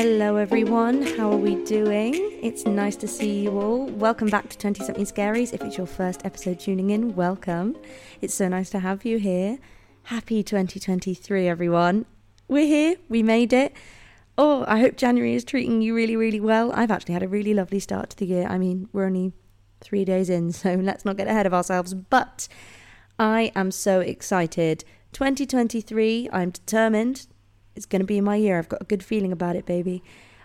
Hello, everyone. How are we doing? It's nice to see you all. Welcome back to 20 Something Scaries. If it's your first episode tuning in, welcome. It's so nice to have you here. Happy 2023, everyone. We're here. We made it. Oh, I hope January is treating you really, really well. I've actually had a really lovely start to the year. I mean, we're only three days in, so let's not get ahead of ourselves. But I am so excited. 2023, I'm determined it's going to be my year. I've got a good feeling about it, baby.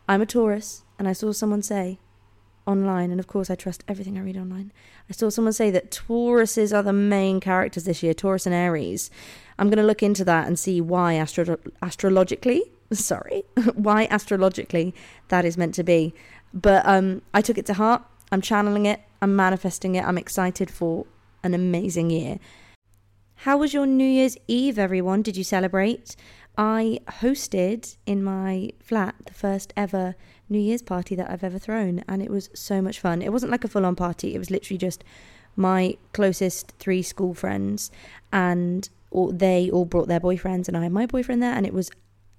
I'm a Taurus, and I saw someone say online, and of course, I trust everything I read online. I saw someone say that Tauruses are the main characters this year, Taurus and Aries. I'm going to look into that and see why astro- astrologically, sorry, why astrologically that is meant to be. But um, I took it to heart. I'm channeling it. I'm manifesting it. I'm excited for an amazing year. How was your New Year's Eve, everyone? Did you celebrate? I hosted in my flat the first ever New Year's party that I've ever thrown, and it was so much fun. It wasn't like a full on party, it was literally just my closest three school friends, and all, they all brought their boyfriends, and I had my boyfriend there, and it was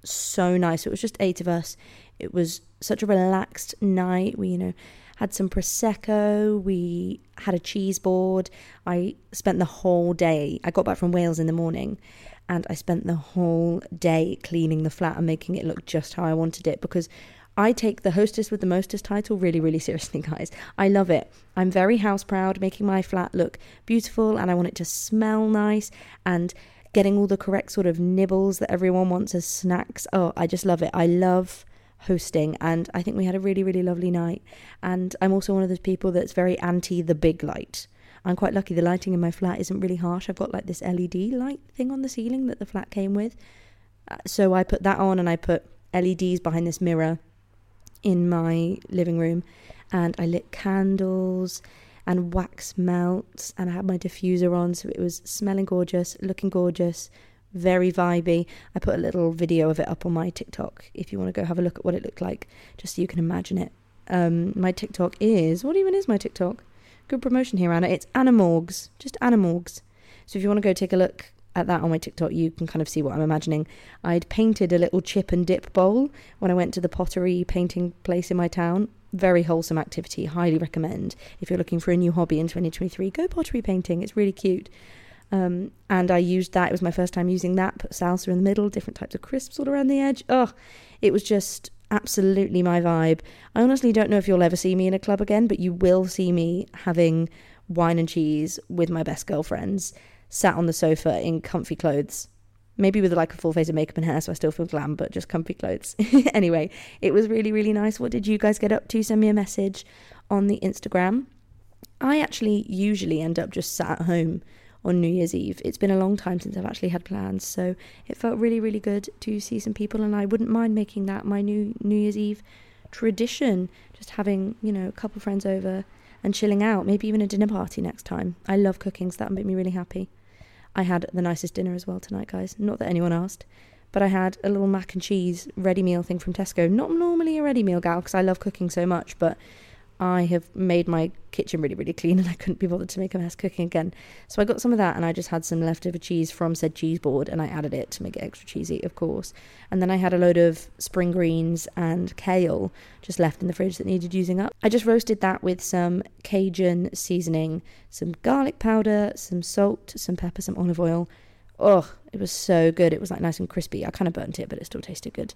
so nice. It was just eight of us. It was such a relaxed night. We, you know, had some prosecco. We had a cheese board. I spent the whole day. I got back from Wales in the morning, and I spent the whole day cleaning the flat and making it look just how I wanted it because I take the hostess with the mostest title really, really seriously, guys. I love it. I'm very house proud, making my flat look beautiful, and I want it to smell nice and getting all the correct sort of nibbles that everyone wants as snacks. Oh, I just love it. I love hosting, and I think we had a really, really lovely night. And I'm also one of those people that's very anti the big light. I'm quite lucky the lighting in my flat isn't really harsh. I've got like this LED light thing on the ceiling that the flat came with. Uh, so I put that on and I put LEDs behind this mirror in my living room and I lit candles and wax melts and I had my diffuser on so it was smelling gorgeous, looking gorgeous, very vibey. I put a little video of it up on my TikTok if you want to go have a look at what it looked like, just so you can imagine it. Um, my TikTok is what even is my TikTok? Good promotion here, Anna. It's Animorgs, just Animorgs. So if you want to go take a look at that on my TikTok, you can kind of see what I'm imagining. I'd painted a little chip and dip bowl when I went to the pottery painting place in my town. Very wholesome activity. Highly recommend. If you're looking for a new hobby in 2023, go pottery painting. It's really cute. Um, and I used that. It was my first time using that. Put salsa in the middle, different types of crisps all around the edge. Oh, it was just absolutely my vibe. I honestly don't know if you'll ever see me in a club again, but you will see me having wine and cheese with my best girlfriends, sat on the sofa in comfy clothes. Maybe with like a full face of makeup and hair, so I still feel glam, but just comfy clothes. anyway, it was really, really nice. What did you guys get up to? Send me a message on the Instagram. I actually usually end up just sat at home on New Year's Eve. It's been a long time since I've actually had plans, so it felt really, really good to see some people, and I wouldn't mind making that my new New Year's Eve tradition. Just having, you know, a couple friends over and chilling out, maybe even a dinner party next time. I love cooking, so that make me really happy. I had the nicest dinner as well tonight, guys. Not that anyone asked, but I had a little mac and cheese ready meal thing from Tesco. Not normally a ready meal gal because I love cooking so much, but I have made my kitchen really, really clean and I couldn't be bothered to make a mess cooking again. So I got some of that and I just had some leftover cheese from said cheese board and I added it to make it extra cheesy, of course. And then I had a load of spring greens and kale just left in the fridge that needed using up. I just roasted that with some Cajun seasoning, some garlic powder, some salt, some pepper, some olive oil. Oh, it was so good. It was like nice and crispy. I kind of burnt it, but it still tasted good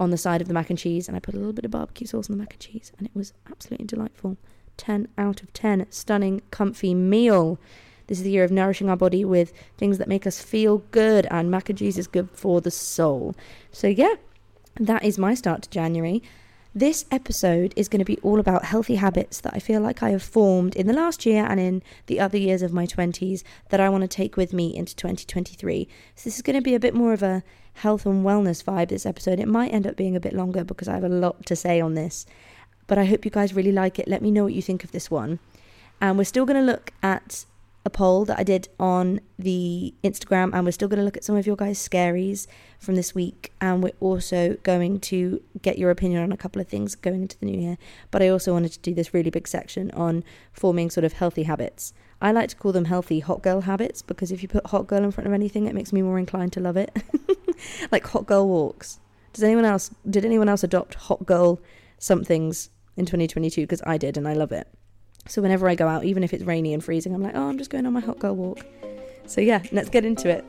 on the side of the mac and cheese, and I put a little bit of barbecue sauce on the mac and cheese, and it was absolutely delightful. 10 out of 10. Stunning, comfy meal. This is the year of nourishing our body with things that make us feel good, and mac and cheese is good for the soul. So, yeah, that is my start to January. This episode is going to be all about healthy habits that I feel like I have formed in the last year and in the other years of my 20s that I want to take with me into 2023. So, this is going to be a bit more of a health and wellness vibe this episode. It might end up being a bit longer because I have a lot to say on this, but I hope you guys really like it. Let me know what you think of this one. And we're still going to look at a poll that I did on the Instagram, and we're still going to look at some of your guys' scaries from this week. And we're also going to get your opinion on a couple of things going into the new year. But I also wanted to do this really big section on forming sort of healthy habits. I like to call them healthy hot girl habits because if you put hot girl in front of anything, it makes me more inclined to love it. like hot girl walks. Does anyone else did anyone else adopt hot girl somethings in 2022 because I did and I love it. So whenever I go out even if it's rainy and freezing I'm like, "Oh, I'm just going on my hot girl walk." So yeah, let's get into it.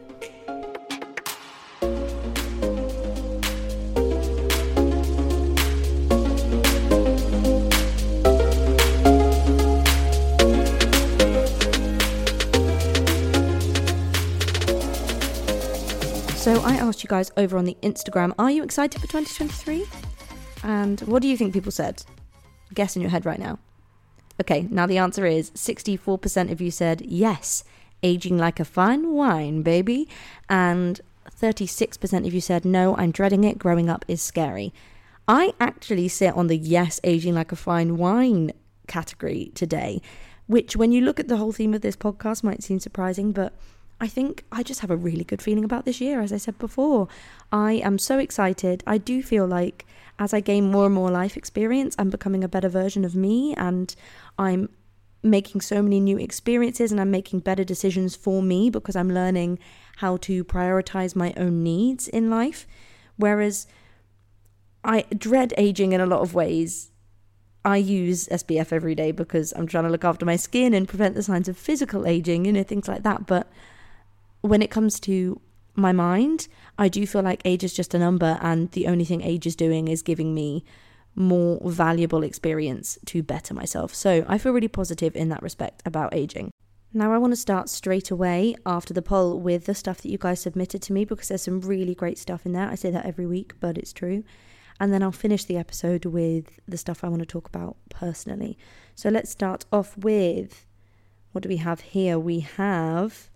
You guys over on the Instagram, are you excited for 2023? And what do you think people said? Guess in your head right now. Okay, now the answer is 64% of you said yes, aging like a fine wine, baby. And 36% of you said no, I'm dreading it, growing up is scary. I actually sit on the yes, aging like a fine wine category today, which, when you look at the whole theme of this podcast, might seem surprising, but I think I just have a really good feeling about this year. As I said before, I am so excited. I do feel like as I gain more and more life experience, I'm becoming a better version of me and I'm making so many new experiences and I'm making better decisions for me because I'm learning how to prioritize my own needs in life. Whereas I dread aging in a lot of ways. I use SPF every day because I'm trying to look after my skin and prevent the signs of physical aging, you know, things like that. But when it comes to my mind, I do feel like age is just a number, and the only thing age is doing is giving me more valuable experience to better myself. So I feel really positive in that respect about aging. Now, I want to start straight away after the poll with the stuff that you guys submitted to me because there's some really great stuff in there. I say that every week, but it's true. And then I'll finish the episode with the stuff I want to talk about personally. So let's start off with what do we have here? We have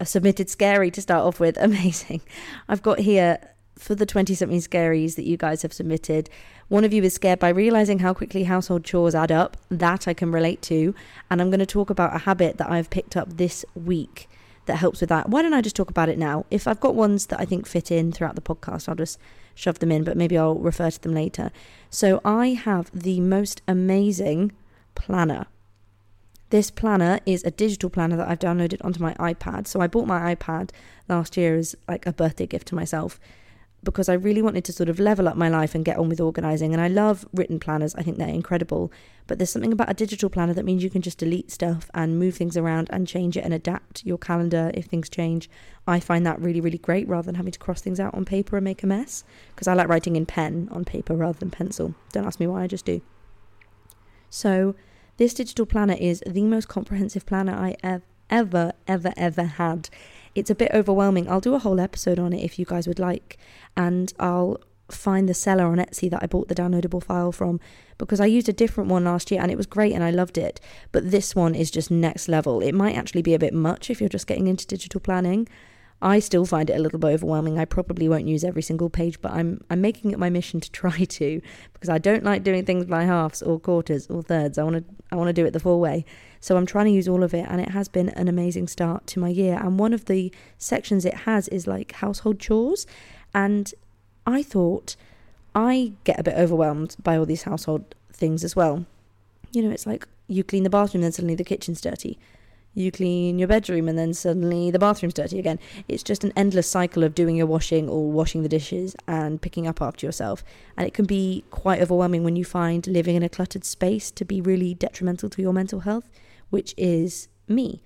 a submitted scary to start off with. Amazing. I've got here for the 20 something scaries that you guys have submitted. One of you is scared by realizing how quickly household chores add up. That I can relate to. And I'm going to talk about a habit that I've picked up this week that helps with that. Why don't I just talk about it now? If I've got ones that I think fit in throughout the podcast, I'll just shove them in, but maybe I'll refer to them later. So I have the most amazing planner. This planner is a digital planner that I've downloaded onto my iPad. So I bought my iPad last year as like a birthday gift to myself because I really wanted to sort of level up my life and get on with organizing. And I love written planners, I think they're incredible. But there's something about a digital planner that means you can just delete stuff and move things around and change it and adapt your calendar if things change. I find that really, really great rather than having to cross things out on paper and make a mess because I like writing in pen on paper rather than pencil. Don't ask me why, I just do. So, this digital planner is the most comprehensive planner I have ever, ever, ever had. It's a bit overwhelming. I'll do a whole episode on it if you guys would like, and I'll find the seller on Etsy that I bought the downloadable file from because I used a different one last year and it was great and I loved it. But this one is just next level. It might actually be a bit much if you're just getting into digital planning. I still find it a little bit overwhelming. I probably won't use every single page, but I'm I'm making it my mission to try to because I don't like doing things by halves or quarters or thirds. I want to I want to do it the full way. So I'm trying to use all of it and it has been an amazing start to my year. And one of the sections it has is like household chores and I thought I get a bit overwhelmed by all these household things as well. You know, it's like you clean the bathroom then suddenly the kitchen's dirty you clean your bedroom and then suddenly the bathroom's dirty again. It's just an endless cycle of doing your washing or washing the dishes and picking up after yourself. And it can be quite overwhelming when you find living in a cluttered space to be really detrimental to your mental health, which is me.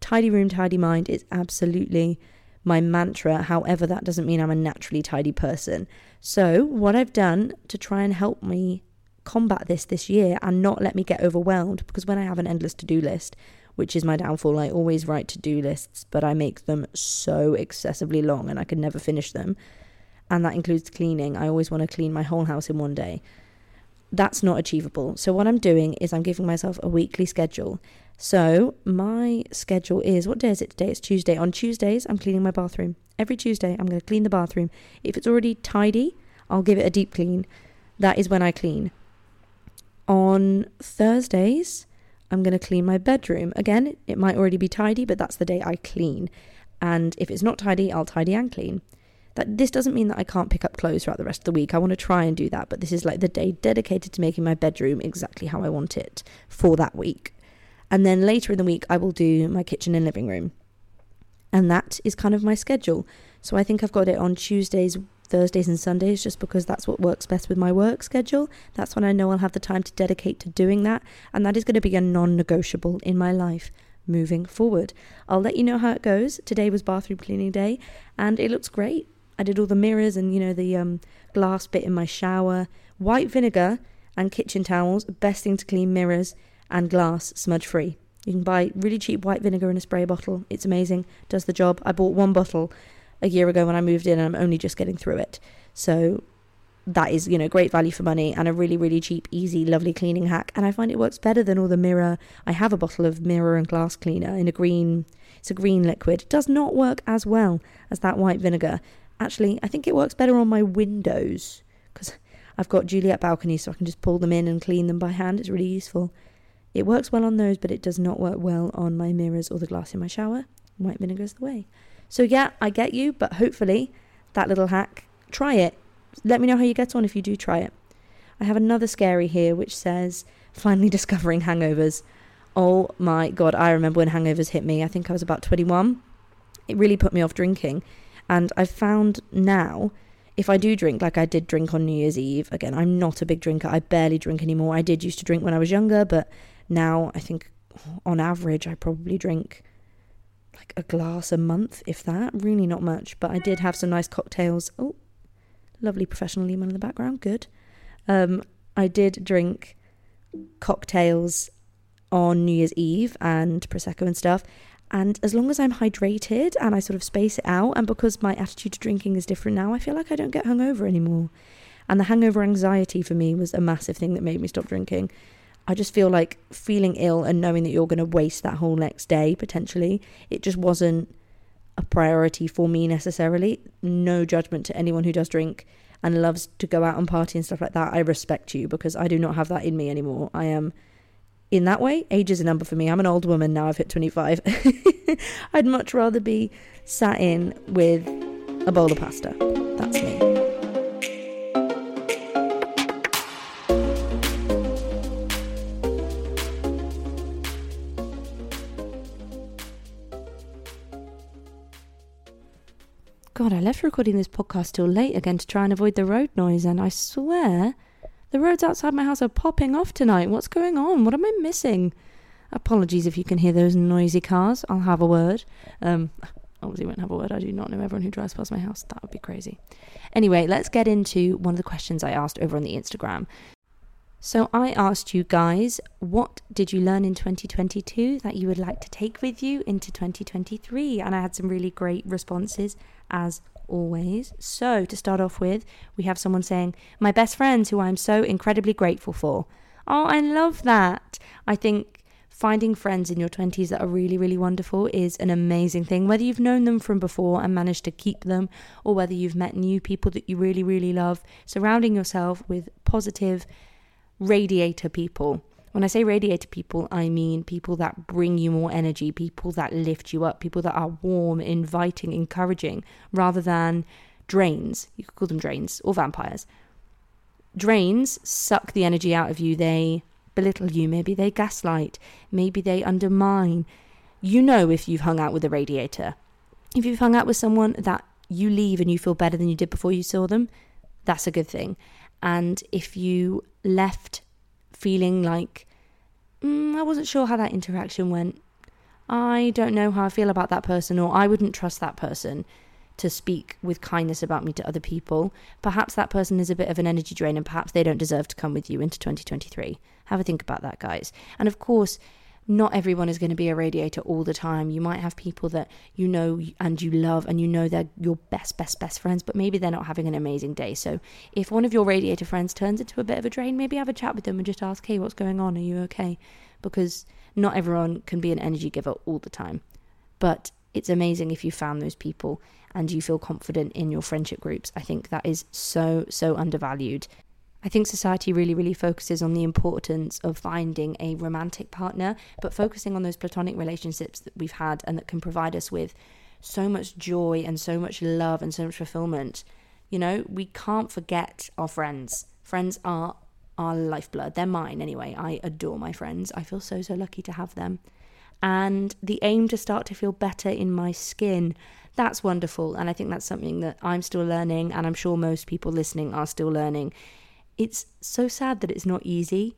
Tidy room, tidy mind is absolutely my mantra. However, that doesn't mean I'm a naturally tidy person. So, what I've done to try and help me combat this this year and not let me get overwhelmed because when I have an endless to do list, which is my downfall. I always write to do lists, but I make them so excessively long and I can never finish them. And that includes cleaning. I always want to clean my whole house in one day. That's not achievable. So, what I'm doing is I'm giving myself a weekly schedule. So, my schedule is what day is it today? It's Tuesday. On Tuesdays, I'm cleaning my bathroom. Every Tuesday, I'm going to clean the bathroom. If it's already tidy, I'll give it a deep clean. That is when I clean. On Thursdays, I'm going to clean my bedroom. Again, it might already be tidy, but that's the day I clean. And if it's not tidy, I'll tidy and clean. That this doesn't mean that I can't pick up clothes throughout the rest of the week. I want to try and do that, but this is like the day dedicated to making my bedroom exactly how I want it for that week. And then later in the week, I will do my kitchen and living room. And that is kind of my schedule. So I think I've got it on Tuesdays, Thursdays and Sundays just because that's what works best with my work schedule. That's when I know I'll have the time to dedicate to doing that, and that is going to be a non negotiable in my life moving forward. I'll let you know how it goes. Today was bathroom cleaning day, and it looks great. I did all the mirrors and you know the um, glass bit in my shower. White vinegar and kitchen towels, best thing to clean mirrors and glass, smudge free. You can buy really cheap white vinegar in a spray bottle. It's amazing, does the job. I bought one bottle a year ago when I moved in, and I'm only just getting through it. So that is, you know, great value for money and a really, really cheap, easy, lovely cleaning hack. And I find it works better than all the mirror. I have a bottle of mirror and glass cleaner in a green, it's a green liquid. It does not work as well as that white vinegar. Actually, I think it works better on my windows because I've got Juliet balconies, so I can just pull them in and clean them by hand. It's really useful. It works well on those, but it does not work well on my mirrors or the glass in my shower. White vinegar is the way. So, yeah, I get you, but hopefully that little hack, try it. Let me know how you get on if you do try it. I have another scary here which says, finally discovering hangovers. Oh my god, I remember when hangovers hit me. I think I was about 21. It really put me off drinking. And I've found now, if I do drink, like I did drink on New Year's Eve, again, I'm not a big drinker. I barely drink anymore. I did used to drink when I was younger, but now I think on average I probably drink like a glass a month, if that. Really not much. But I did have some nice cocktails. Oh, lovely professional email in the background. Good. Um, I did drink cocktails on New Year's Eve and Prosecco and stuff. And as long as I'm hydrated and I sort of space it out, and because my attitude to drinking is different now, I feel like I don't get hungover anymore. And the hangover anxiety for me was a massive thing that made me stop drinking. I just feel like feeling ill and knowing that you're going to waste that whole next day potentially, it just wasn't a priority for me necessarily. No judgment to anyone who does drink and loves to go out and party and stuff like that. I respect you because I do not have that in me anymore. I am in that way, age is a number for me. I'm an old woman now, I've hit 25. I'd much rather be sat in with a bowl of pasta. That's me. God, I left recording this podcast till late again to try and avoid the road noise, and I swear the roads outside my house are popping off tonight. What's going on? What am I missing? Apologies if you can hear those noisy cars. I'll have a word. Um, obviously, won't have a word. I do not know everyone who drives past my house. That would be crazy. Anyway, let's get into one of the questions I asked over on the Instagram. So I asked you guys, what did you learn in 2022 that you would like to take with you into 2023? And I had some really great responses as always. So, to start off with, we have someone saying, My best friends, who I'm so incredibly grateful for. Oh, I love that. I think finding friends in your 20s that are really, really wonderful is an amazing thing. Whether you've known them from before and managed to keep them, or whether you've met new people that you really, really love, surrounding yourself with positive radiator people when I say radiator people, I mean people that bring you more energy, people that lift you up, people that are warm, inviting, encouraging, rather than drains. You could call them drains or vampires. Drains suck the energy out of you, they belittle you, maybe they gaslight, maybe they undermine. You know if you've hung out with a radiator. If you've hung out with someone that you leave and you feel better than you did before you saw them, that's a good thing. And if you left feeling like mm, I wasn't sure how that interaction went. I don't know how I feel about that person, or I wouldn't trust that person to speak with kindness about me to other people. Perhaps that person is a bit of an energy drain, and perhaps they don't deserve to come with you into 2023. Have a think about that, guys. And of course, not everyone is going to be a radiator all the time. You might have people that you know and you love and you know they're your best, best, best friends, but maybe they're not having an amazing day. So if one of your radiator friends turns into a bit of a drain, maybe have a chat with them and just ask, hey, what's going on? Are you okay? Because not everyone can be an energy giver all the time. But it's amazing if you found those people and you feel confident in your friendship groups. I think that is so, so undervalued. I think society really, really focuses on the importance of finding a romantic partner, but focusing on those platonic relationships that we've had and that can provide us with so much joy and so much love and so much fulfillment. You know, we can't forget our friends. Friends are our lifeblood. They're mine anyway. I adore my friends. I feel so, so lucky to have them. and the aim to start to feel better in my skin. That's wonderful. And I think that's something that I'm still learning, and I'm sure most people listening are still learning. It's so sad that it's not easy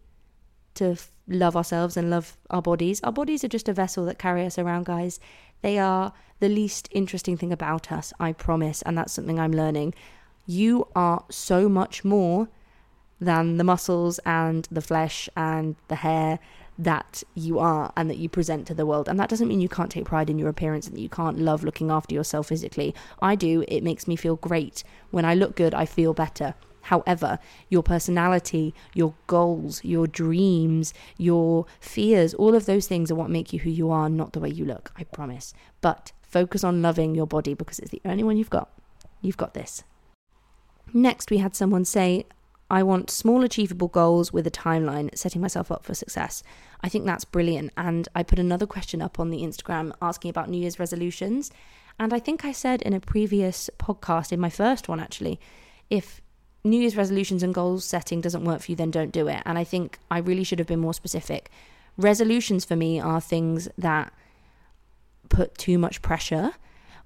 to f- love ourselves and love our bodies. Our bodies are just a vessel that carry us around, guys. They are the least interesting thing about us, I promise. And that's something I'm learning. You are so much more than the muscles and the flesh and the hair that you are and that you present to the world. And that doesn't mean you can't take pride in your appearance and that you can't love looking after yourself physically. I do. It makes me feel great. When I look good, I feel better. However, your personality, your goals, your dreams, your fears, all of those things are what make you who you are, not the way you look, I promise. But focus on loving your body because it's the only one you've got. You've got this. Next, we had someone say, I want small, achievable goals with a timeline, setting myself up for success. I think that's brilliant. And I put another question up on the Instagram asking about New Year's resolutions. And I think I said in a previous podcast, in my first one actually, if New Year's resolutions and goal setting doesn't work for you, then don't do it. And I think I really should have been more specific. Resolutions for me are things that put too much pressure,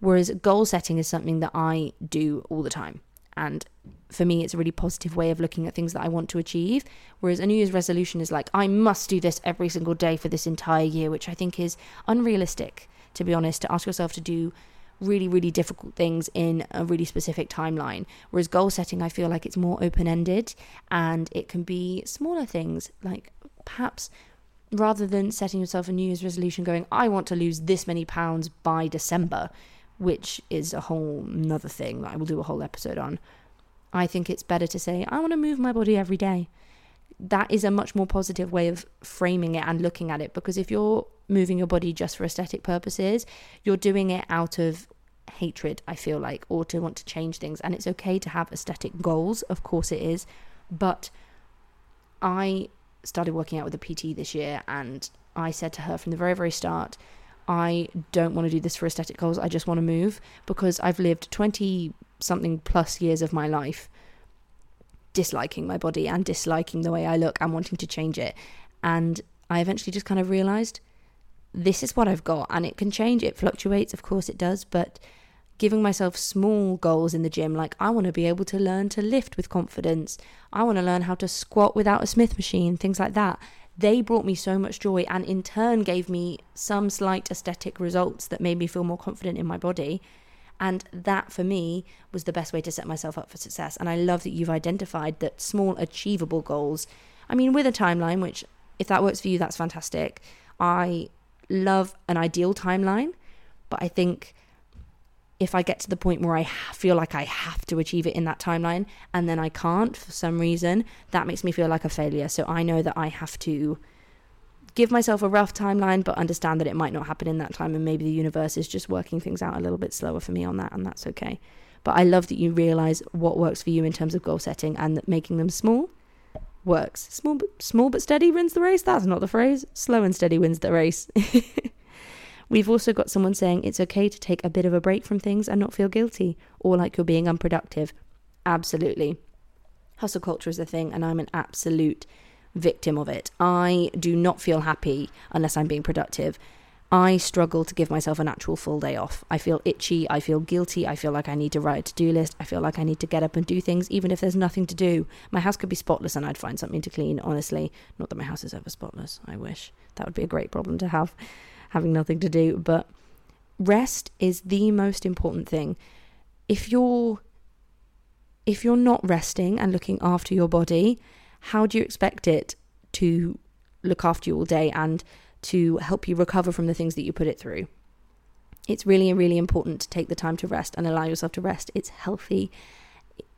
whereas goal setting is something that I do all the time. And for me, it's a really positive way of looking at things that I want to achieve. Whereas a New Year's resolution is like, I must do this every single day for this entire year, which I think is unrealistic, to be honest, to ask yourself to do really, really difficult things in a really specific timeline. Whereas goal setting, I feel like it's more open ended and it can be smaller things, like perhaps rather than setting yourself a New Year's resolution going, I want to lose this many pounds by December, which is a whole another thing that I will do a whole episode on. I think it's better to say, I want to move my body every day. That is a much more positive way of framing it and looking at it because if you're moving your body just for aesthetic purposes, you're doing it out of hatred, I feel like, or to want to change things. And it's okay to have aesthetic goals, of course it is. But I started working out with a PT this year and I said to her from the very, very start, I don't want to do this for aesthetic goals. I just want to move because I've lived 20 something plus years of my life disliking my body and disliking the way I look and wanting to change it. And I eventually just kind of realized this is what I've got and it can change. It fluctuates, of course it does, but giving myself small goals in the gym like I want to be able to learn to lift with confidence. I want to learn how to squat without a Smith machine, things like that they brought me so much joy and in turn gave me some slight aesthetic results that made me feel more confident in my body. And that for me was the best way to set myself up for success. And I love that you've identified that small, achievable goals. I mean, with a timeline, which if that works for you, that's fantastic. I love an ideal timeline, but I think if I get to the point where I feel like I have to achieve it in that timeline and then I can't for some reason, that makes me feel like a failure. So I know that I have to give myself a rough timeline, but understand that it might not happen in that time and maybe the universe is just working things out a little bit slower for me on that, and that's okay. But I love that you realize what works for you in terms of goal setting and that making them small works. Small but small but steady wins the race. That's not the phrase. Slow and steady wins the race. We've also got someone saying it's okay to take a bit of a break from things and not feel guilty or like you're being unproductive. Absolutely. Hustle culture is a thing, and I'm an absolute victim of it. I do not feel happy unless I'm being productive. I struggle to give myself an actual full day off. I feel itchy. I feel guilty. I feel like I need to write a to do list. I feel like I need to get up and do things, even if there's nothing to do. My house could be spotless and I'd find something to clean, honestly. Not that my house is ever spotless. I wish. That would be a great problem to have having nothing to do. But rest is the most important thing. If you're if you're not resting and looking after your body, how do you expect it to look after you all day and to help you recover from the things that you put it through? It's really, really important to take the time to rest and allow yourself to rest. It's healthy.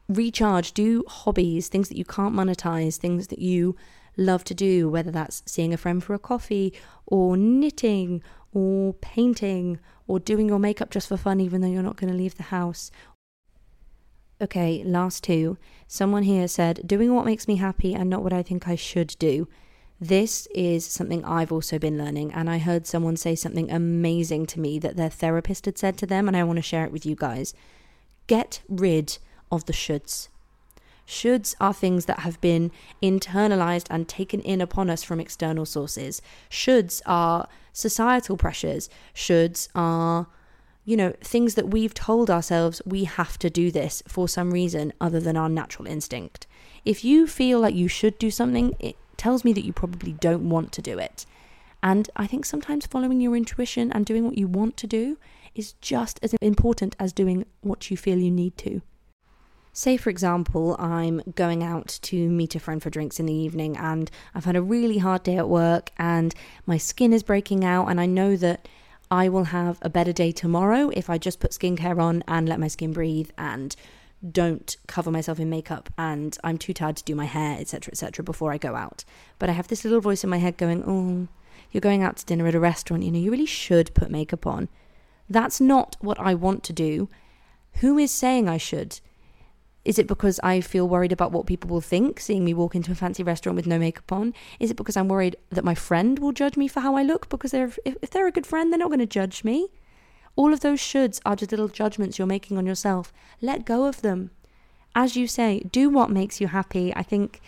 Recharge, do hobbies, things that you can't monetize, things that you love to do, whether that's seeing a friend for a coffee or knitting or painting or doing your makeup just for fun, even though you're not going to leave the house. Okay, last two. Someone here said, doing what makes me happy and not what I think I should do. This is something I've also been learning, and I heard someone say something amazing to me that their therapist had said to them, and I want to share it with you guys. Get rid of the shoulds. Shoulds are things that have been internalized and taken in upon us from external sources. Shoulds are societal pressures. Shoulds are, you know, things that we've told ourselves we have to do this for some reason other than our natural instinct. If you feel like you should do something, it tells me that you probably don't want to do it. And I think sometimes following your intuition and doing what you want to do is just as important as doing what you feel you need to. Say, for example, I'm going out to meet a friend for drinks in the evening and I've had a really hard day at work and my skin is breaking out, and I know that I will have a better day tomorrow if I just put skincare on and let my skin breathe and don't cover myself in makeup and I'm too tired to do my hair, etc., etc., before I go out. But I have this little voice in my head going, Oh, you're going out to dinner at a restaurant, you know, you really should put makeup on. That's not what I want to do. Who is saying I should? Is it because I feel worried about what people will think seeing me walk into a fancy restaurant with no makeup on? Is it because I'm worried that my friend will judge me for how I look? Because they're, if, if they're a good friend, they're not going to judge me. All of those shoulds are just little judgments you're making on yourself. Let go of them. As you say, do what makes you happy. I think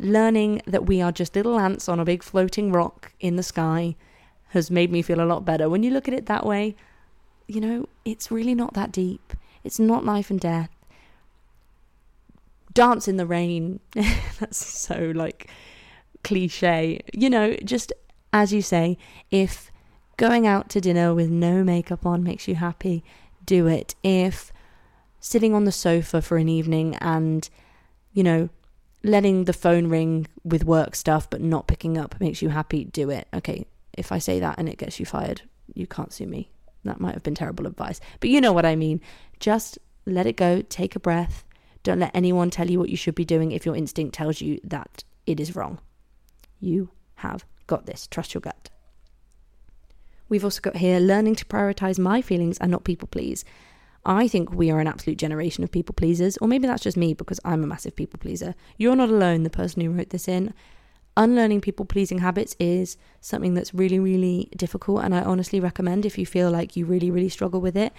learning that we are just little ants on a big floating rock in the sky has made me feel a lot better. When you look at it that way, you know, it's really not that deep. It's not life and death dance in the rain. That's so like cliche. You know, just as you say, if going out to dinner with no makeup on makes you happy, do it. If sitting on the sofa for an evening and, you know, letting the phone ring with work stuff but not picking up makes you happy, do it. Okay, if I say that and it gets you fired, you can't sue me. That might have been terrible advice. But you know what I mean. Just let it go, take a breath, don't let anyone tell you what you should be doing if your instinct tells you that it is wrong. You have got this. Trust your gut. We've also got here learning to prioritize my feelings and not people please. I think we are an absolute generation of people pleasers, or maybe that's just me because I'm a massive people pleaser. You're not alone, the person who wrote this in. Unlearning people pleasing habits is something that's really, really difficult, and I honestly recommend if you feel like you really, really struggle with it,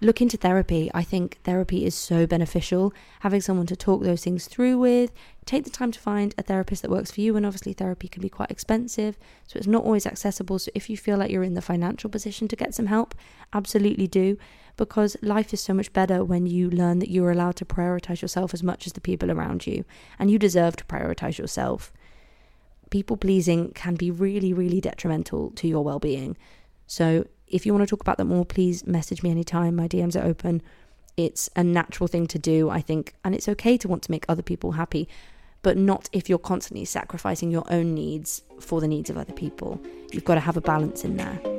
look into therapy. I think therapy is so beneficial. Having someone to talk those things through with, take the time to find a therapist that works for you. And obviously, therapy can be quite expensive, so it's not always accessible. So, if you feel like you're in the financial position to get some help, absolutely do, because life is so much better when you learn that you're allowed to prioritize yourself as much as the people around you, and you deserve to prioritize yourself. People pleasing can be really, really detrimental to your well being. So, if you want to talk about that more, please message me anytime. My DMs are open. It's a natural thing to do, I think, and it's okay to want to make other people happy, but not if you're constantly sacrificing your own needs for the needs of other people. You've got to have a balance in there.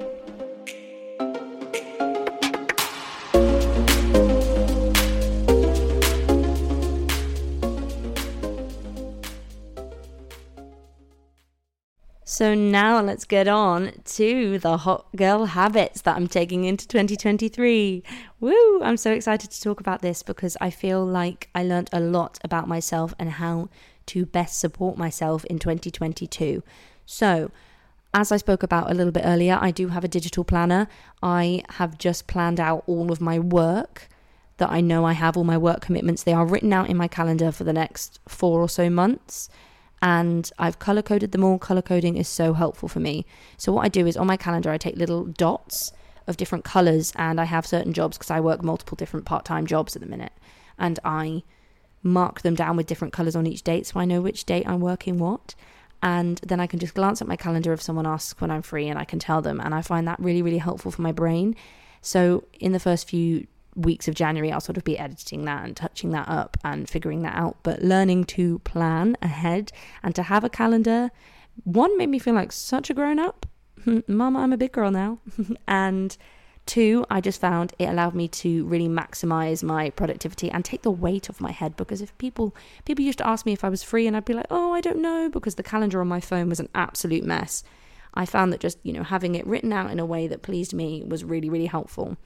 So now let's get on to the hot girl habits that I'm taking into 2023. Woo! I'm so excited to talk about this because I feel like I learned a lot about myself and how to best support myself in 2022. So, as I spoke about a little bit earlier, I do have a digital planner. I have just planned out all of my work that I know I have, all my work commitments. They are written out in my calendar for the next four or so months and I've color coded them all. Color coding is so helpful for me. So, what I do is on my calendar, I take little dots of different colors, and I have certain jobs because I work multiple different part time jobs at the minute, and I mark them down with different colors on each date so I know which date I'm working what. And then I can just glance at my calendar if someone asks when I'm free and I can tell them. And I find that really, really helpful for my brain. So, in the first few weeks of January, I'll sort of be editing that and touching that up and figuring that out. But learning to plan ahead and to have a calendar, one made me feel like such a grown up. Mama, I'm a big girl now. and two, I just found it allowed me to really maximize my productivity and take the weight off my head because if people people used to ask me if I was free and I'd be like, "Oh, I don't know," because the calendar on my phone was an absolute mess. I found that just, you know, having it written out in a way that pleased me was really really helpful.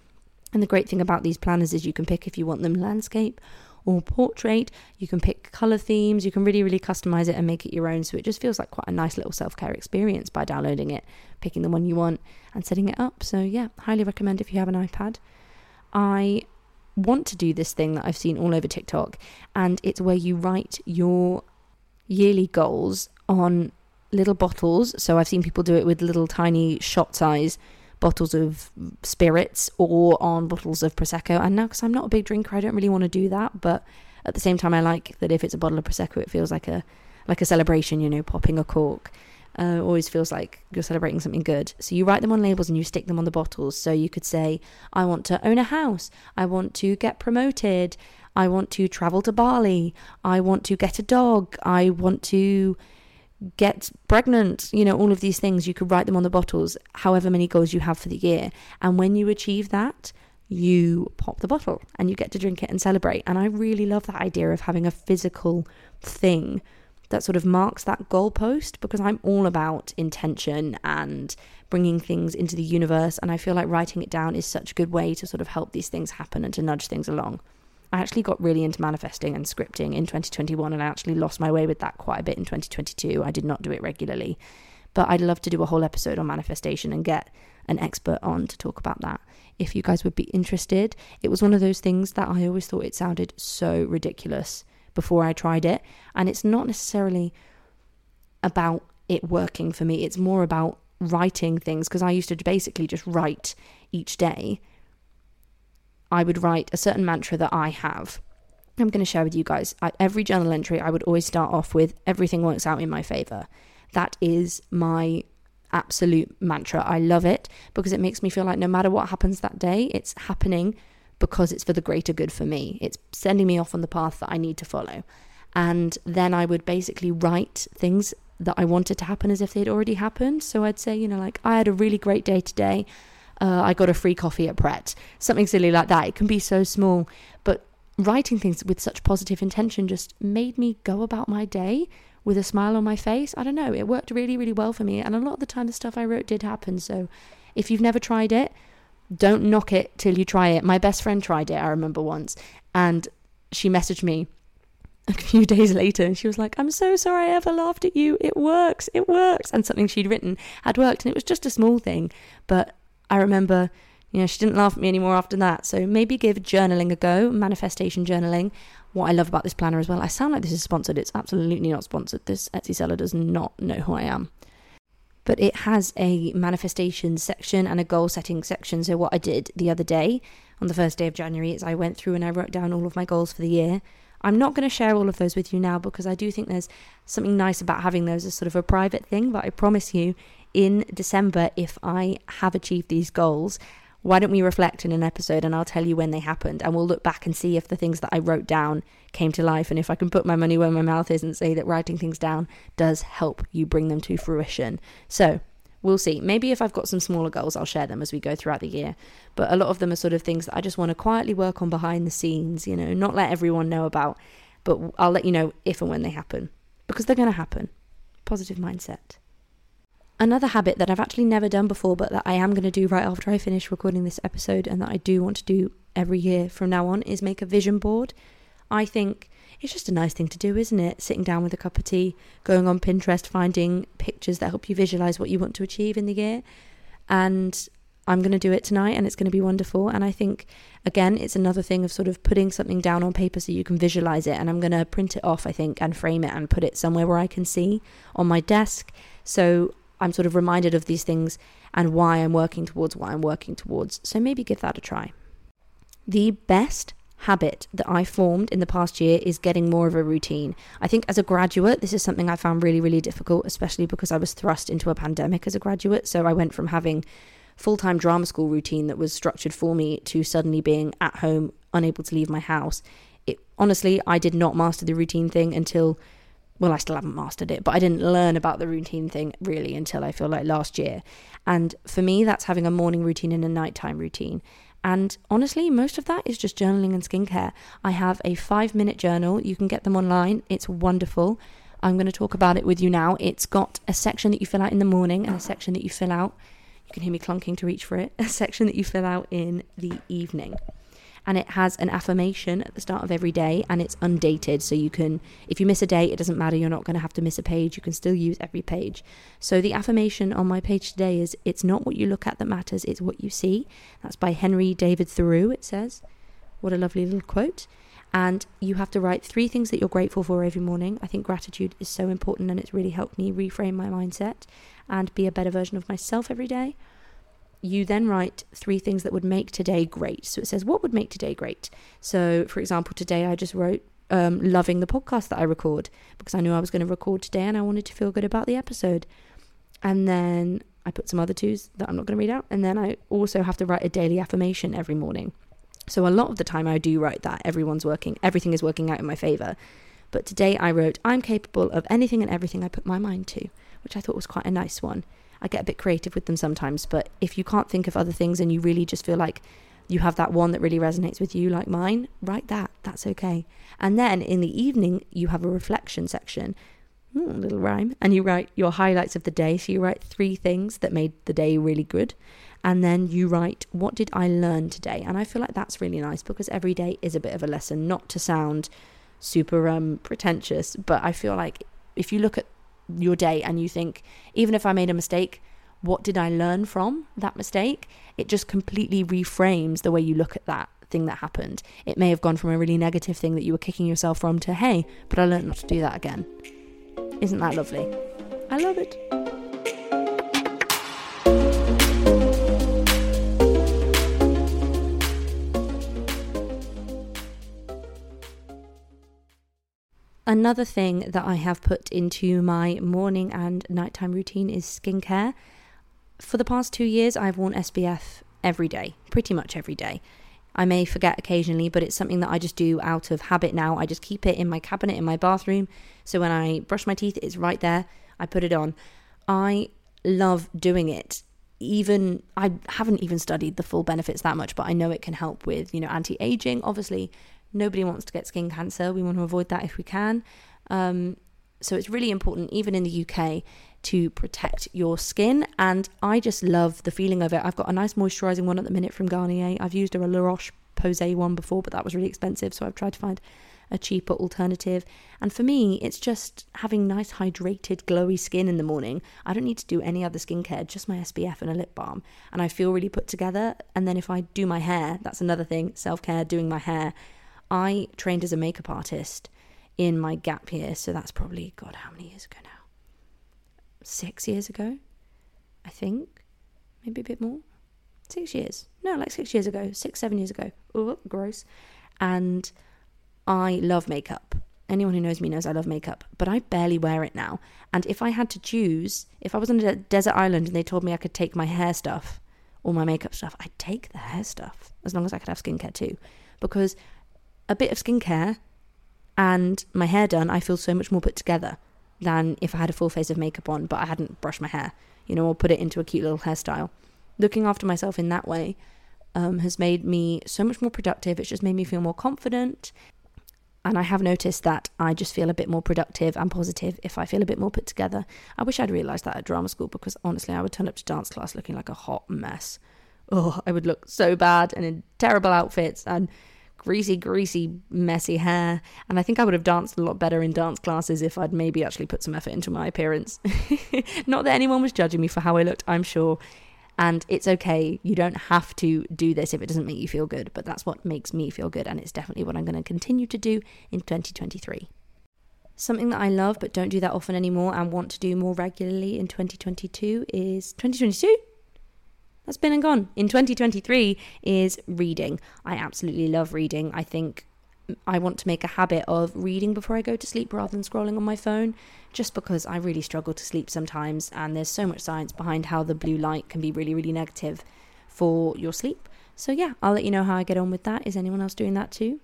And the great thing about these planners is you can pick if you want them landscape or portrait. You can pick color themes. You can really, really customize it and make it your own. So it just feels like quite a nice little self care experience by downloading it, picking the one you want, and setting it up. So, yeah, highly recommend if you have an iPad. I want to do this thing that I've seen all over TikTok, and it's where you write your yearly goals on little bottles. So I've seen people do it with little tiny shot size bottles of spirits or on bottles of prosecco. And now, because I'm not a big drinker, I don't really want to do that. But at the same time, I like that if it's a bottle of prosecco, it feels like a like a celebration. You know, popping a cork. Uh, always feels like you're celebrating something good. So you write them on labels and you stick them on the bottles. So you could say, I want to own a house. I want to get promoted. I want to travel to Bali. I want to get a dog. I want to get pregnant. You know, all of these things. You could write them on the bottles, however many goals you have for the year. And when you achieve that, you pop the bottle and you get to drink it and celebrate. And I really love that idea of having a physical thing that sort of marks that goalpost because I'm all about intention and bringing things into the universe. And I feel like writing it down is such a good way to sort of help these things happen and to nudge things along. I actually got really into manifesting and scripting in 2021, and I actually lost my way with that quite a bit in 2022. I did not do it regularly, but I'd love to do a whole episode on manifestation and get an expert on to talk about that. If you guys would be interested, it was one of those things that I always thought it sounded so ridiculous before I tried it, and it's not necessarily about it working for me, it's more about writing things because I used to basically just write each day I would write a certain mantra that I have. I'm going to share with you guys. At every journal entry, I would always start off with everything works out in my favor. That is my absolute mantra. I love it because it makes me feel like no matter what happens that day, it's happening because it's for the greater good for me. It's sending me off on the path that I need to follow. And then I would basically write things that I wanted to happen as if they'd already happened. So I'd say, you know, like, I had a really great day today uh, I got a free coffee at Pret, something silly like that. It can be so small, but writing things with such positive intention just made me go about my day with a smile on my face. I don't know, it worked really, really well for me. And a lot of the time, the stuff I wrote did happen. So if you've never tried it, don't knock it till you try it. My best friend tried it, I remember once, and she messaged me a few days later and she was like, I'm so sorry I ever laughed at you. It works, it works. And something she'd written had worked, and it was just a small thing, but I remember, you know, she didn't laugh at me anymore after that. So maybe give journaling a go, manifestation journaling. What I love about this planner as well, I sound like this is sponsored. It's absolutely not sponsored. This Etsy seller does not know who I am. But it has a manifestation section and a goal setting section. So, what I did the other day, on the first day of January, is I went through and I wrote down all of my goals for the year. I'm not going to share all of those with you now because I do think there's something nice about having those as sort of a private thing. But I promise you, in December, if I have achieved these goals, why don't we reflect in an episode and I'll tell you when they happened and we'll look back and see if the things that I wrote down came to life and if I can put my money where my mouth is and say that writing things down does help you bring them to fruition. So, we'll see. Maybe if I've got some smaller goals, I'll share them as we go throughout the year. But a lot of them are sort of things that I just want to quietly work on behind the scenes, you know, not let everyone know about, but I'll let you know if and when they happen because they're going to happen. Positive mindset. Another habit that I've actually never done before, but that I am going to do right after I finish recording this episode, and that I do want to do every year from now on, is make a vision board. I think it's just a nice thing to do, isn't it? Sitting down with a cup of tea, going on Pinterest, finding pictures that help you visualize what you want to achieve in the year. And I'm going to do it tonight and it's going to be wonderful. And I think, again, it's another thing of sort of putting something down on paper so you can visualize it. And I'm going to print it off, I think, and frame it and put it somewhere where I can see on my desk. So I'm sort of reminded of these things and why I'm working towards what I'm working towards. So maybe give that a try. The best habit that I formed in the past year is getting more of a routine. I think as a graduate, this is something I found really, really difficult, especially because I was thrust into a pandemic as a graduate. So I went from having full time drama school routine that was structured for me to suddenly being at home, unable to leave my house. It honestly, I did not master the routine thing until well, I still haven't mastered it, but I didn't learn about the routine thing really until I feel like last year. And for me, that's having a morning routine and a nighttime routine. And honestly, most of that is just journaling and skincare. I have a five minute journal. You can get them online, it's wonderful. I'm going to talk about it with you now. It's got a section that you fill out in the morning and a section that you fill out. You can hear me clunking to reach for it. A section that you fill out in the evening and it has an affirmation at the start of every day and it's undated. So you can if you miss a day it doesn't matter. You're not going to have to miss a page. You can still use every page. So the affirmation on my page today is it's not what you look at that matters it's what you see. That's by henry david thoreau it says. What a lovely little quote. And you have to write three things that you're grateful for every morning. I think gratitude is so important and it's really helped me reframe my mindset and be a better version of myself every day. You then write three things that would make today great. So it says, What would make today great? So, for example, today I just wrote um, loving the podcast that I record because I knew I was going to record today and I wanted to feel good about the episode. And then I put some other twos that I'm not going to read out. And then I also have to write a daily affirmation every morning. So a lot of the time I do write that everyone's working, everything is working out in my favor. But today I wrote, I'm capable of anything and everything I put my mind to, which I thought was quite a nice one. I get a bit creative with them sometimes, but if you can't think of other things and you really just feel like you have that one that really resonates with you, like mine, write that. That's okay. And then in the evening, you have a reflection section. A little rhyme. And you write your highlights of the day. So you write three things that made the day really good and then you write, What did I learn today? And I feel like that's really nice because every day is a bit of a lesson, not to sound super um, pretentious, but I feel like if you look at your day and you think, even if I made a mistake, what did I learn from that mistake? It just completely reframes the way you look at that thing that happened. It may have gone from a really negative thing that you were kicking yourself from to, hey, but I learned not to do that again. Isn't that lovely? I love it. Another thing that I have put into my morning and nighttime routine is skincare. For the past two years, I've worn SPF every day, pretty much every day. I may forget occasionally, but it's something that I just do out of habit now. I just keep it in my cabinet in my bathroom. So when I brush my teeth, it's right there. I put it on. I love doing it. Even I haven't even studied the full benefits that much, but I know it can help with, you know, anti-aging, obviously Nobody wants to get skin cancer. We want to avoid that if we can. Um, so it's really important, even in the UK, to protect your skin. And I just love the feeling of it. I've got a nice moisturising one at the minute from Garnier. I've used a La Roche Posay one before, but that was really expensive. So I've tried to find a cheaper alternative. And for me, it's just having nice, hydrated, glowy skin in the morning. I don't need to do any other skincare, just my SPF and a lip balm. And I feel really put together. And then if I do my hair, that's another thing self care, doing my hair. I trained as a makeup artist in my gap year, so that's probably, God, how many years ago now? Six years ago, I think. Maybe a bit more. Six years. No, like six years ago, six, seven years ago. Oh, gross. And I love makeup. Anyone who knows me knows I love makeup, but I barely wear it now. And if I had to choose, if I was on a desert island and they told me I could take my hair stuff or my makeup stuff, I'd take the hair stuff as long as I could have skincare too. Because a bit of skincare and my hair done, I feel so much more put together than if I had a full face of makeup on but I hadn't brushed my hair, you know, or put it into a cute little hairstyle. Looking after myself in that way um, has made me so much more productive. It's just made me feel more confident. And I have noticed that I just feel a bit more productive and positive if I feel a bit more put together. I wish I'd realised that at drama school because honestly, I would turn up to dance class looking like a hot mess. Oh, I would look so bad and in terrible outfits and greasy, greasy, messy hair. And I think I would have danced a lot better in dance classes if I'd maybe actually put some effort into my appearance. Not that anyone was judging me for how I looked, I'm sure. And it's okay. You don't have to do this if it doesn't make you feel good, but that's what makes me feel good. And it's definitely what I'm going to continue to do in 2023. Something that I love but don't do that often anymore and want to do more regularly in 2022 is 2022? That's been and gone. In 2023 is reading. I absolutely love reading. I think I want to make a habit of reading before I go to sleep rather than scrolling on my phone, just because I really struggle to sleep sometimes, and there's so much science behind how the blue light can be really, really negative for your sleep. So, yeah, I'll let you know how I get on with that. Is anyone else doing that too?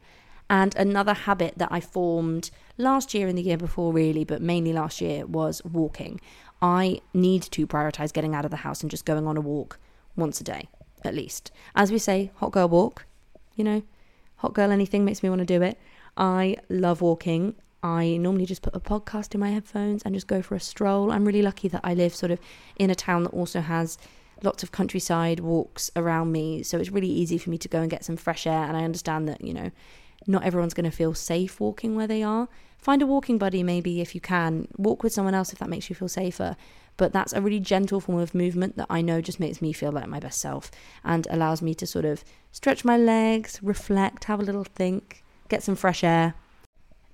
And another habit that I formed last year and the year before, really, but mainly last year, was walking. I need to prioritize getting out of the house and just going on a walk once a day, at least. As we say, hot girl walk, you know, hot girl anything makes me want to do it. I love walking. I normally just put a podcast in my headphones and just go for a stroll. I'm really lucky that I live sort of in a town that also has lots of countryside walks around me. So it's really easy for me to go and get some fresh air. And I understand that, you know, not everyone's going to feel safe walking where they are. Find a walking buddy, maybe, if you can. Walk with someone else if that makes you feel safer. But that's a really gentle form of movement that I know just makes me feel like my best self and allows me to sort of stretch my legs, reflect, have a little think, get some fresh air.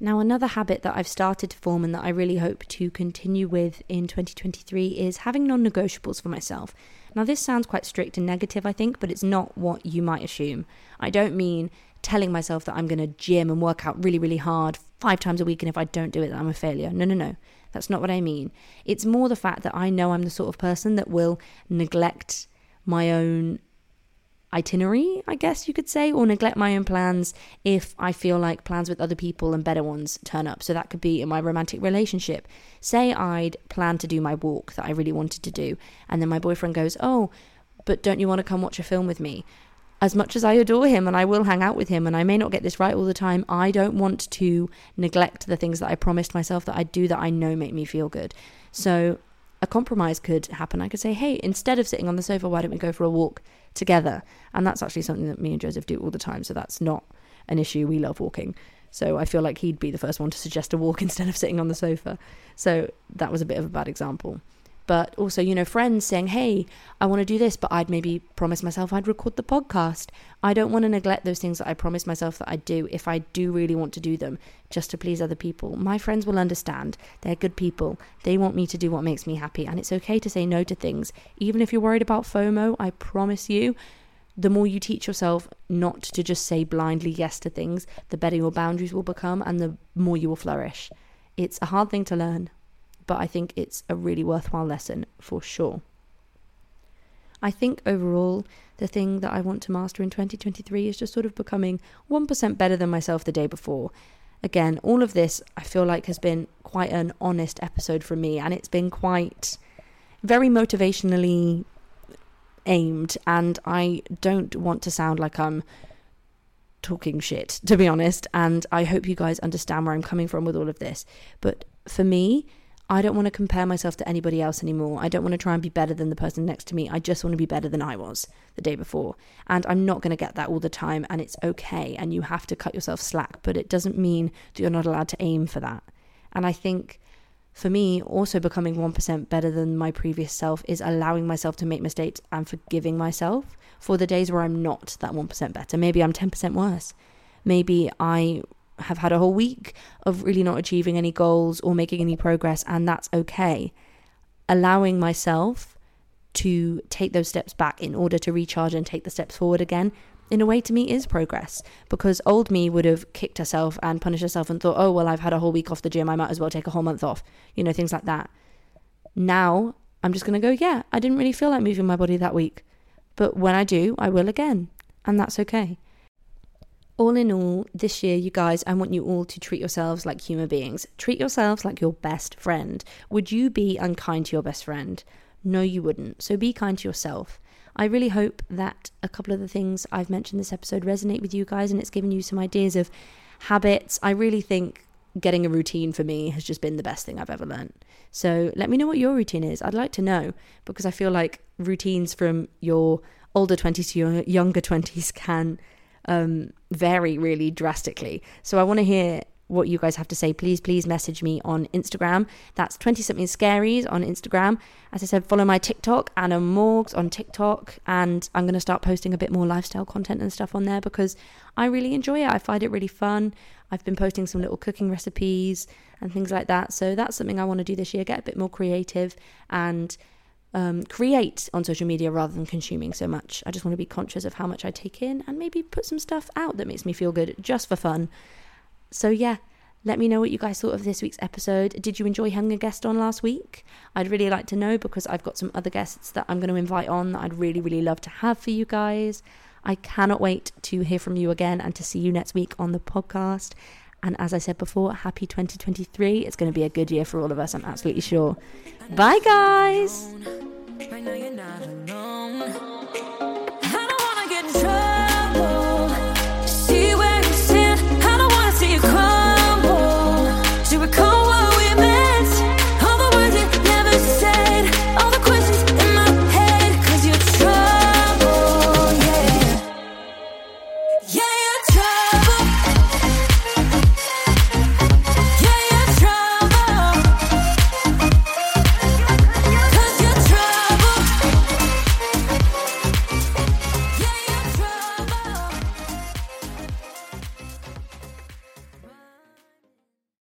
Now, another habit that I've started to form and that I really hope to continue with in 2023 is having non negotiables for myself. Now, this sounds quite strict and negative, I think, but it's not what you might assume. I don't mean telling myself that I'm going to gym and work out really, really hard five times a week, and if I don't do it, I'm a failure. No, no, no. That's not what I mean. It's more the fact that I know I'm the sort of person that will neglect my own itinerary, I guess you could say, or neglect my own plans if I feel like plans with other people and better ones turn up. So that could be in my romantic relationship. Say I'd planned to do my walk that I really wanted to do, and then my boyfriend goes, Oh, but don't you want to come watch a film with me? as much as I adore him and I will hang out with him and I may not get this right all the time, I don't want to neglect the things that I promised myself that I'd do that I know make me feel good. So a compromise could happen. I could say, hey, instead of sitting on the sofa, why don't we go for a walk together? And that's actually something that me and Joseph do all the time. So that's not an issue. We love walking. So I feel like he'd be the first one to suggest a walk instead of sitting on the sofa. So that was a bit of a bad example but also, you know, friends saying, hey, I want to do this, but I'd maybe promise myself I'd record the podcast. I don't want to neglect those things that I promise myself that I'd do if I do really want to do them just to please other people. My friends will understand. They're good people. They want me to do what makes me happy. And it's okay to say no to things. Even if you're worried about FOMO, I promise you, the more you teach yourself not to just say blindly yes to things, the better your boundaries will become and the more you will flourish. It's a hard thing to learn, but I think it's a really worthwhile lesson for sure. I think overall, the thing that I want to master in 2023 is just sort of becoming 1% better than myself the day before. Again, all of this I feel like has been quite an honest episode for me, and it's been quite very motivationally aimed. And I don't want to sound like I'm talking shit, to be honest. And I hope you guys understand where I'm coming from with all of this. But for me, I don't want to compare myself to anybody else anymore. I don't want to try and be better than the person next to me. I just want to be better than I was the day before. And I'm not going to get that all the time, and it's okay. And you have to cut yourself slack, but it doesn't mean that you're not allowed to aim for that. And I think for me, also becoming 1% better than my previous self is allowing myself to make mistakes and forgiving myself for the days where I'm not that 1% better. Maybe I'm 10% worse. Maybe I have had a whole week of really not achieving any goals or making any progress, and that's okay. Allowing myself to take those steps back in order to recharge and take the steps forward again, in a way, to me, is progress. Because old me would have kicked herself and punished herself and thought, oh, well, I've had a whole week off the gym, I might as well take a whole month off, you know, things like that. Now, I'm just going to go, yeah, I didn't really feel like moving my body that week. But when I do, I will again. And that's okay all in all, this year, you guys, I want you all to treat yourselves like human beings. Treat yourselves like your best friend. Would you be unkind to your best friend? No, you wouldn't. So be kind to yourself. I really hope that a couple of the things I've mentioned this episode resonate with you guys and it's given you some ideas of habits. I really think getting a routine for me has just been the best thing I've ever learned. So let me know what your routine is. I'd like to know because I feel like routines from your older 20s to your younger 20s can um, vary really drastically. So I want to hear what you guys have to say. Please, please message me on Instagram. That's 20 something scaries on Instagram. As I said, follow my TikTok, Anna Morgs on TikTok. And I'm going to start posting a bit more lifestyle content and stuff on there because I really enjoy it. I find it really fun. I've been posting some little cooking recipes and things like that. So that's something I want to do this year, get a bit more creative and um, create on social media rather than consuming so much. I just want to be conscious of how much I take in and maybe put some stuff out that makes me feel good just for fun. So, yeah, let me know what you guys thought of this week's episode. Did you enjoy having a guest on last week? I'd really like to know because I've got some other guests that I'm going to invite on that I'd really, really love to have for you guys. I cannot wait to hear from you again and to see you next week on the podcast. And as I said before, happy 2023. It's going to be a good year for all of us, I'm absolutely sure. Bye, guys.